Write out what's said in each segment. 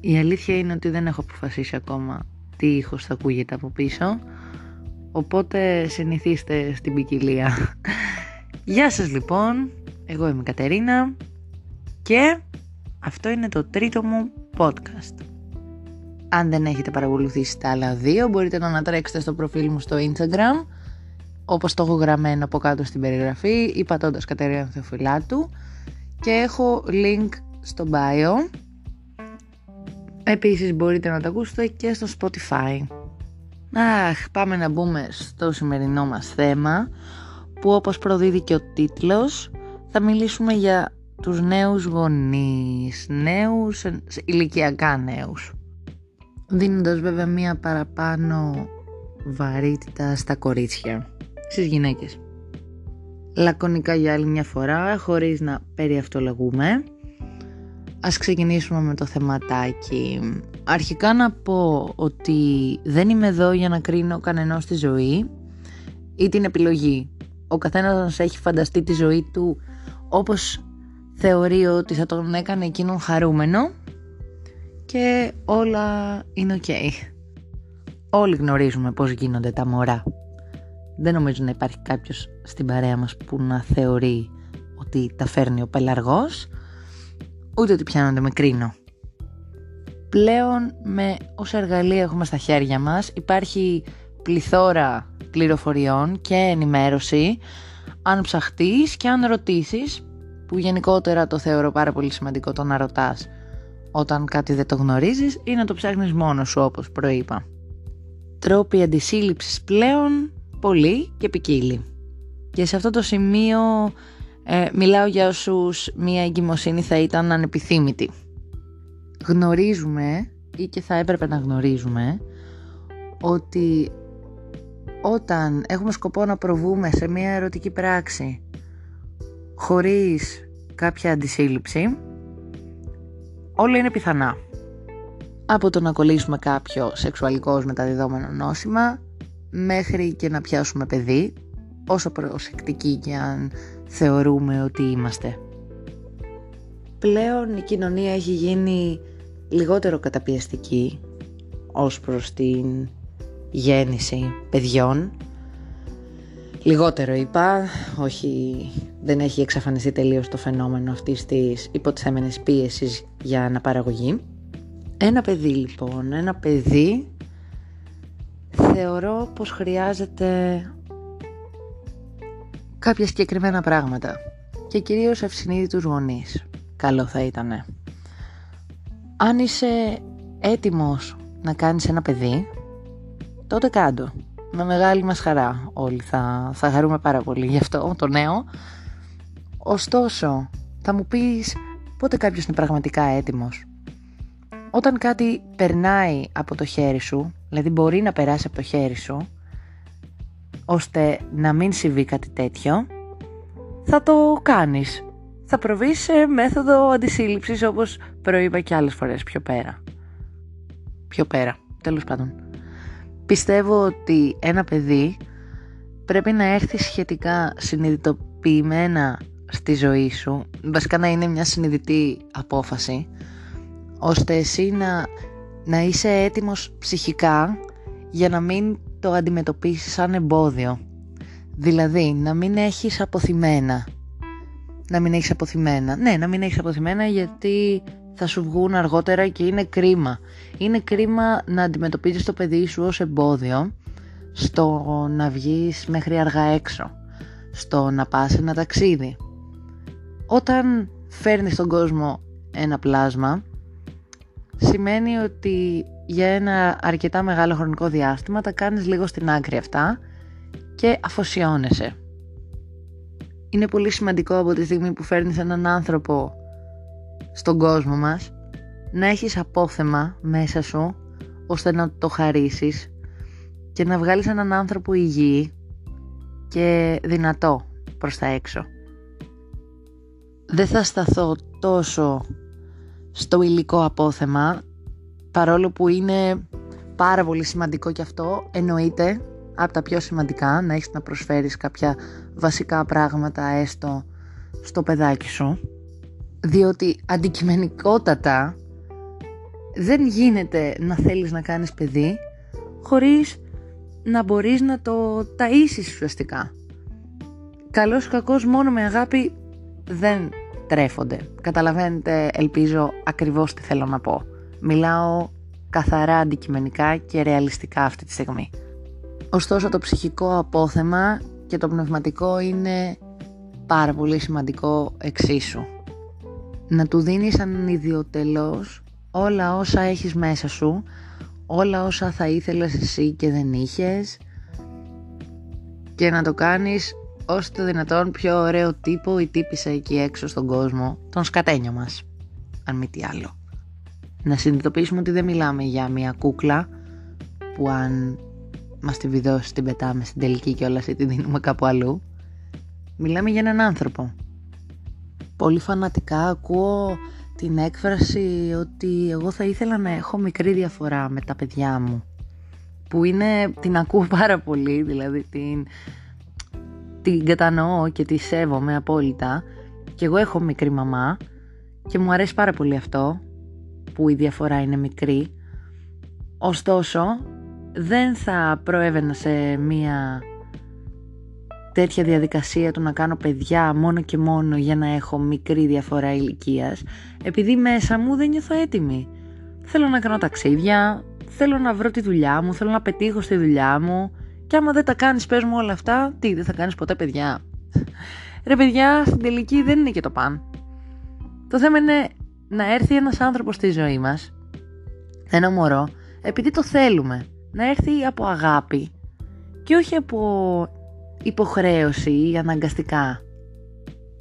Η αλήθεια είναι ότι δεν έχω αποφασίσει ακόμα τι ήχος θα ακούγεται από πίσω οπότε συνηθίστε στην ποικιλία. Γεια σας λοιπόν, εγώ είμαι η Κατερίνα και αυτό είναι το τρίτο μου podcast. Αν δεν έχετε παρακολουθήσει τα άλλα δύο μπορείτε να ανατρέξετε στο προφίλ μου στο Instagram όπως το έχω γραμμένο από κάτω στην περιγραφή ή πατώντας Κατερίνα Θεοφυλάτου και έχω link στο bio Επίσης μπορείτε να τα ακούσετε και στο Spotify. Αχ, πάμε να μπούμε στο σημερινό μας θέμα που όπως προδίδει και ο τίτλος θα μιλήσουμε για τους νέους γονείς, νέους, ηλικιακά νέους. Δίνοντας βέβαια μία παραπάνω βαρύτητα στα κορίτσια, στις γυναίκες. Λακωνικά για άλλη μια φορά, χωρίς να περιαυτολογούμε. Ας ξεκινήσουμε με το θεματάκι. Αρχικά να πω ότι δεν είμαι εδώ για να κρίνω κανενός τη ζωή ή την επιλογή. Ο καθένας έχει φανταστεί τη ζωή του όπως θεωρεί ότι θα τον έκανε εκείνον χαρούμενο και όλα είναι ok. Όλοι γνωρίζουμε πώς γίνονται τα μωρά. Δεν νομίζω να υπάρχει κάποιος στην παρέα μας που να θεωρεί ότι τα φέρνει ο πελαργός ούτε ότι πιάνονται με κρίνο. Πλέον με όσα εργαλεία έχουμε στα χέρια μας υπάρχει πληθώρα πληροφοριών και ενημέρωση αν ψαχτείς και αν ρωτήσεις που γενικότερα το θεωρώ πάρα πολύ σημαντικό το να ρωτάς όταν κάτι δεν το γνωρίζεις ή να το ψάχνεις μόνος σου όπως προείπα. Τρόποι αντισύλληψης πλέον πολύ και ποικίλοι. Και σε αυτό το σημείο ε, μιλάω για όσους μία εγκυμοσύνη θα ήταν ανεπιθύμητη. Γνωρίζουμε ή και θα έπρεπε να γνωρίζουμε ότι όταν έχουμε σκοπό να προβούμε σε μία ερωτική πράξη χωρίς κάποια αντισύλληψη όλα είναι πιθανά. Από το να κολλήσουμε κάποιο σεξουαλικό μεταδιδόμενο νόσημα μέχρι και να πιάσουμε παιδί όσο προσεκτικοί και αν θεωρούμε ότι είμαστε. Πλέον η κοινωνία έχει γίνει λιγότερο καταπιεστική ως προς την γέννηση παιδιών. Λιγότερο είπα, όχι δεν έχει εξαφανιστεί τελείως το φαινόμενο αυτής της υποτιθέμενης πίεσης για αναπαραγωγή. Ένα παιδί λοιπόν, ένα παιδί θεωρώ πως χρειάζεται κάποια συγκεκριμένα πράγματα και κυρίως ευσυνείδητους γονείς. Καλό θα ήτανε. Αν είσαι έτοιμος να κάνεις ένα παιδί, τότε κάντο. Με μεγάλη μας χαρά όλοι θα, θα χαρούμε πάρα πολύ γι' αυτό το νέο. Ωστόσο, θα μου πεις πότε κάποιος είναι πραγματικά έτοιμος. Όταν κάτι περνάει από το χέρι σου, δηλαδή μπορεί να περάσει από το χέρι σου, ώστε να μην συμβεί κάτι τέτοιο, θα το κάνεις. Θα προβείς σε μέθοδο αντισύλληψης όπως προείπα και άλλες φορές πιο πέρα. Πιο πέρα, τέλος πάντων. Πιστεύω ότι ένα παιδί πρέπει να έρθει σχετικά συνειδητοποιημένα στη ζωή σου, βασικά να είναι μια συνειδητή απόφαση, ώστε εσύ να, να είσαι έτοιμος ψυχικά για να μην το αντιμετωπίσεις σαν εμπόδιο. Δηλαδή, να μην έχεις αποθυμένα. Να μην έχεις αποθυμένα. Ναι, να μην έχεις αποθυμένα γιατί θα σου βγουν αργότερα και είναι κρίμα. Είναι κρίμα να αντιμετωπίζεις το παιδί σου ως εμπόδιο στο να βγεις μέχρι αργά έξω. Στο να πας ένα ταξίδι. Όταν φέρνεις στον κόσμο ένα πλάσμα, σημαίνει ότι για ένα αρκετά μεγάλο χρονικό διάστημα τα κάνεις λίγο στην άκρη αυτά και αφοσιώνεσαι. Είναι πολύ σημαντικό από τη στιγμή που φέρνεις έναν άνθρωπο στον κόσμο μας να έχεις απόθεμα μέσα σου ώστε να το χαρίσεις και να βγάλεις έναν άνθρωπο υγιή και δυνατό προς τα έξω. Δεν θα σταθώ τόσο στο υλικό απόθεμα παρόλο που είναι πάρα πολύ σημαντικό και αυτό εννοείται από τα πιο σημαντικά να έχεις να προσφέρεις κάποια βασικά πράγματα έστω στο παιδάκι σου διότι αντικειμενικότατα δεν γίνεται να θέλεις να κάνεις παιδί χωρίς να μπορείς να το ταΐσεις ουσιαστικά. Καλός ή κακός μόνο με αγάπη δεν τρέφονται. Καταλαβαίνετε, ελπίζω, ακριβώς τι θέλω να πω. Μιλάω καθαρά αντικειμενικά και ρεαλιστικά αυτή τη στιγμή. Ωστόσο το ψυχικό απόθεμα και το πνευματικό είναι πάρα πολύ σημαντικό εξίσου. Να του δίνεις ανιδιοτελώς όλα όσα έχεις μέσα σου, όλα όσα θα ήθελες εσύ και δεν είχες και να το κάνεις όσο το δυνατόν πιο ωραίο τύπο ή τύπησα εκεί έξω στον κόσμο, τον σκατένιο μας, αν μη τι άλλο. Να συνειδητοποιήσουμε ότι δεν μιλάμε για μια κούκλα που αν μας τη βιδώσει την πετάμε στην τελική και όλα ή τη δίνουμε κάπου αλλού. Μιλάμε για έναν άνθρωπο. Πολύ φανατικά ακούω την έκφραση ότι εγώ θα ήθελα να έχω μικρή διαφορά με τα παιδιά μου. Που είναι, την ακούω πάρα πολύ, δηλαδή την, την κατανοώ και τη σέβομαι απόλυτα. Και εγώ έχω μικρή μαμά και μου αρέσει πάρα πολύ αυτό που η διαφορά είναι μικρή. Ωστόσο, δεν θα προέβαινα σε μία τέτοια διαδικασία του να κάνω παιδιά μόνο και μόνο για να έχω μικρή διαφορά ηλικίας επειδή μέσα μου δεν νιώθω έτοιμη. Θέλω να κάνω ταξίδια, θέλω να βρω τη δουλειά μου, θέλω να πετύχω στη δουλειά μου και άμα δεν τα κάνεις πες μου όλα αυτά, τι δεν θα κάνεις ποτέ παιδιά. Ρε παιδιά, στην τελική δεν είναι και το παν. Το θέμα είναι να έρθει ένας άνθρωπος στη ζωή μας, ένα μωρό, επειδή το θέλουμε, να έρθει από αγάπη και όχι από υποχρέωση ή αναγκαστικά.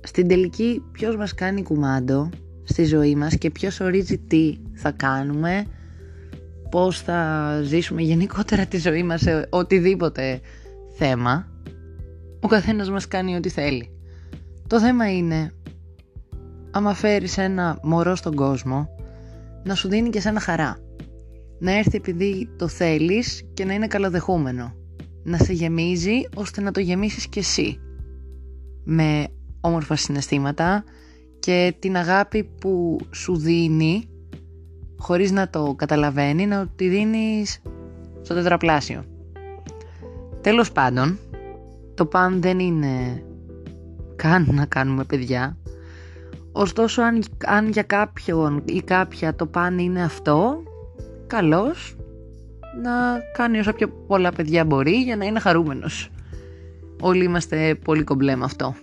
Στην τελική ποιος μας κάνει κουμάντο στη ζωή μας και ποιος ορίζει τι θα κάνουμε, πώς θα ζήσουμε γενικότερα τη ζωή μας σε οτιδήποτε θέμα. Ο καθένας μας κάνει ό,τι θέλει. Το θέμα είναι, άμα φέρεις ένα μωρό στον κόσμο, να σου δίνει και σένα χαρά. Να έρθει επειδή το θέλεις και να είναι καλοδεχούμενο να σε γεμίζει ώστε να το γεμίσεις και εσύ με όμορφα συναισθήματα και την αγάπη που σου δίνει χωρίς να το καταλαβαίνει να τη δίνεις στο τετραπλάσιο. Τέλος πάντων, το παν δεν είναι καν να κάνουμε παιδιά. Ωστόσο, αν, αν για κάποιον ή κάποια το παν είναι αυτό, καλώς να κάνει όσα πιο πολλά παιδιά μπορεί για να είναι χαρούμενος. Όλοι είμαστε πολύ κομπλέ με αυτό.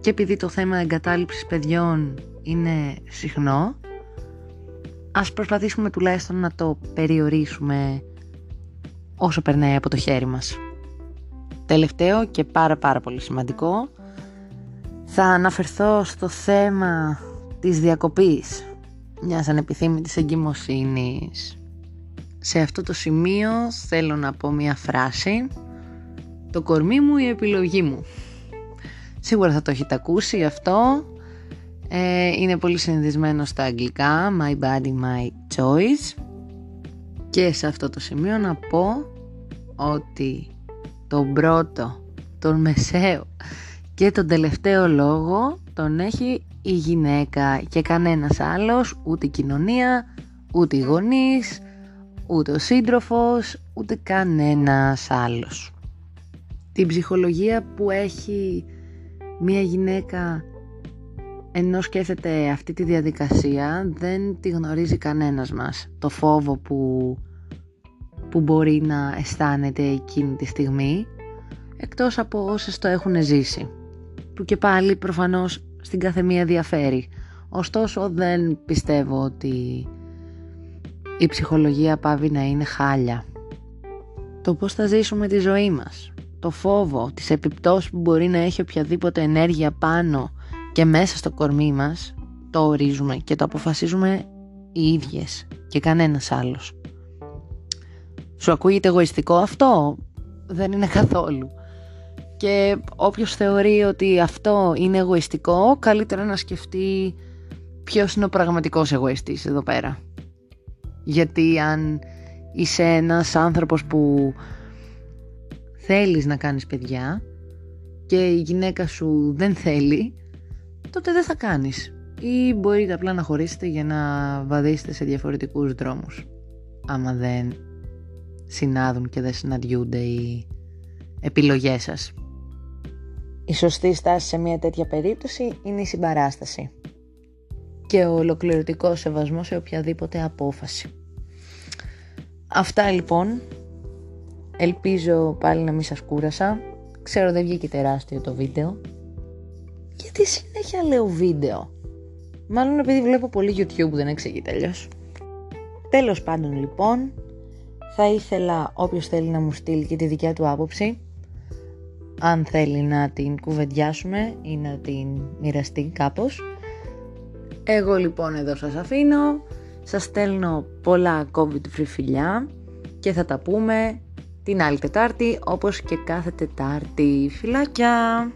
Και επειδή το θέμα εγκατάλειψης παιδιών είναι συχνό, ας προσπαθήσουμε τουλάχιστον να το περιορίσουμε όσο περνάει από το χέρι μας. Τελευταίο και πάρα πάρα πολύ σημαντικό, θα αναφερθώ στο θέμα της διακοπής μιας ανεπιθύμητης εγκυμοσύνης σε αυτό το σημείο θέλω να πω μια φράση «Το κορμί μου η επιλογή μου». Σίγουρα θα το έχετε ακούσει αυτό. Ε, είναι πολύ συνηθισμένο στα αγγλικά «My body, my choice». Και σε αυτό το σημείο να πω ότι τον πρώτο, τον μεσαίο και τον τελευταίο λόγο τον έχει η γυναίκα και κανένας άλλος, ούτε η κοινωνία, ούτε οι γονείς, ούτε ο σύντροφος, ούτε κανένας άλλος. Την ψυχολογία που έχει μία γυναίκα ενώ σκέφτεται αυτή τη διαδικασία δεν τη γνωρίζει κανένας μας. Το φόβο που, που μπορεί να αισθάνεται εκείνη τη στιγμή εκτός από όσες το έχουν ζήσει. Που και πάλι προφανώς στην καθεμία διαφέρει. Ωστόσο δεν πιστεύω ότι η ψυχολογία πάβει να είναι χάλια. Το πώς θα ζήσουμε τη ζωή μας, το φόβο, τις επιπτώσεις που μπορεί να έχει οποιαδήποτε ενέργεια πάνω και μέσα στο κορμί μας, το ορίζουμε και το αποφασίζουμε οι ίδιες και κανένας άλλος. Σου ακούγεται εγωιστικό αυτό; Δεν είναι καθόλου. Και όποιος θεωρεί ότι αυτό είναι εγωιστικό, καλύτερα να σκεφτεί ποιος είναι ο πραγματικός εγωιστής εδώ πέρα. Γιατί αν είσαι ένας άνθρωπος που θέλεις να κάνεις παιδιά και η γυναίκα σου δεν θέλει, τότε δεν θα κάνεις. ή μπορείτε απλά να χωρίσετε για να βαδίσετε σε διαφορετικούς δρόμους άμα δεν συνάδουν και δεν συναντιούνται οι επιλογές σας. Η σωστή στάση σε μια τέτοια περίπτωση είναι η συμπαράσταση και ο ολοκληρωτικός σεβασμός σε οποιαδήποτε απόφαση. Αυτά λοιπόν. Ελπίζω πάλι να μην σας κούρασα. Ξέρω δεν βγήκε τεράστιο το βίντεο. Γιατί συνέχεια λέω βίντεο; Μάλλον επειδή βλέπω πολύ YouTube δεν εξηγεί τελειώ. Τέλος πάντων λοιπόν, θα ήθελα όποιος θέλει να μου στείλει και τη δικιά του άποψη, αν θέλει να την κουβεντιάσουμε ή να την μοιραστεί κάπως. Εγώ λοιπόν εδώ σας αφήνω, σας στέλνω πολλά COVID-free φιλιά και θα τα πούμε την άλλη Τετάρτη όπως και κάθε Τετάρτη. Φιλάκια!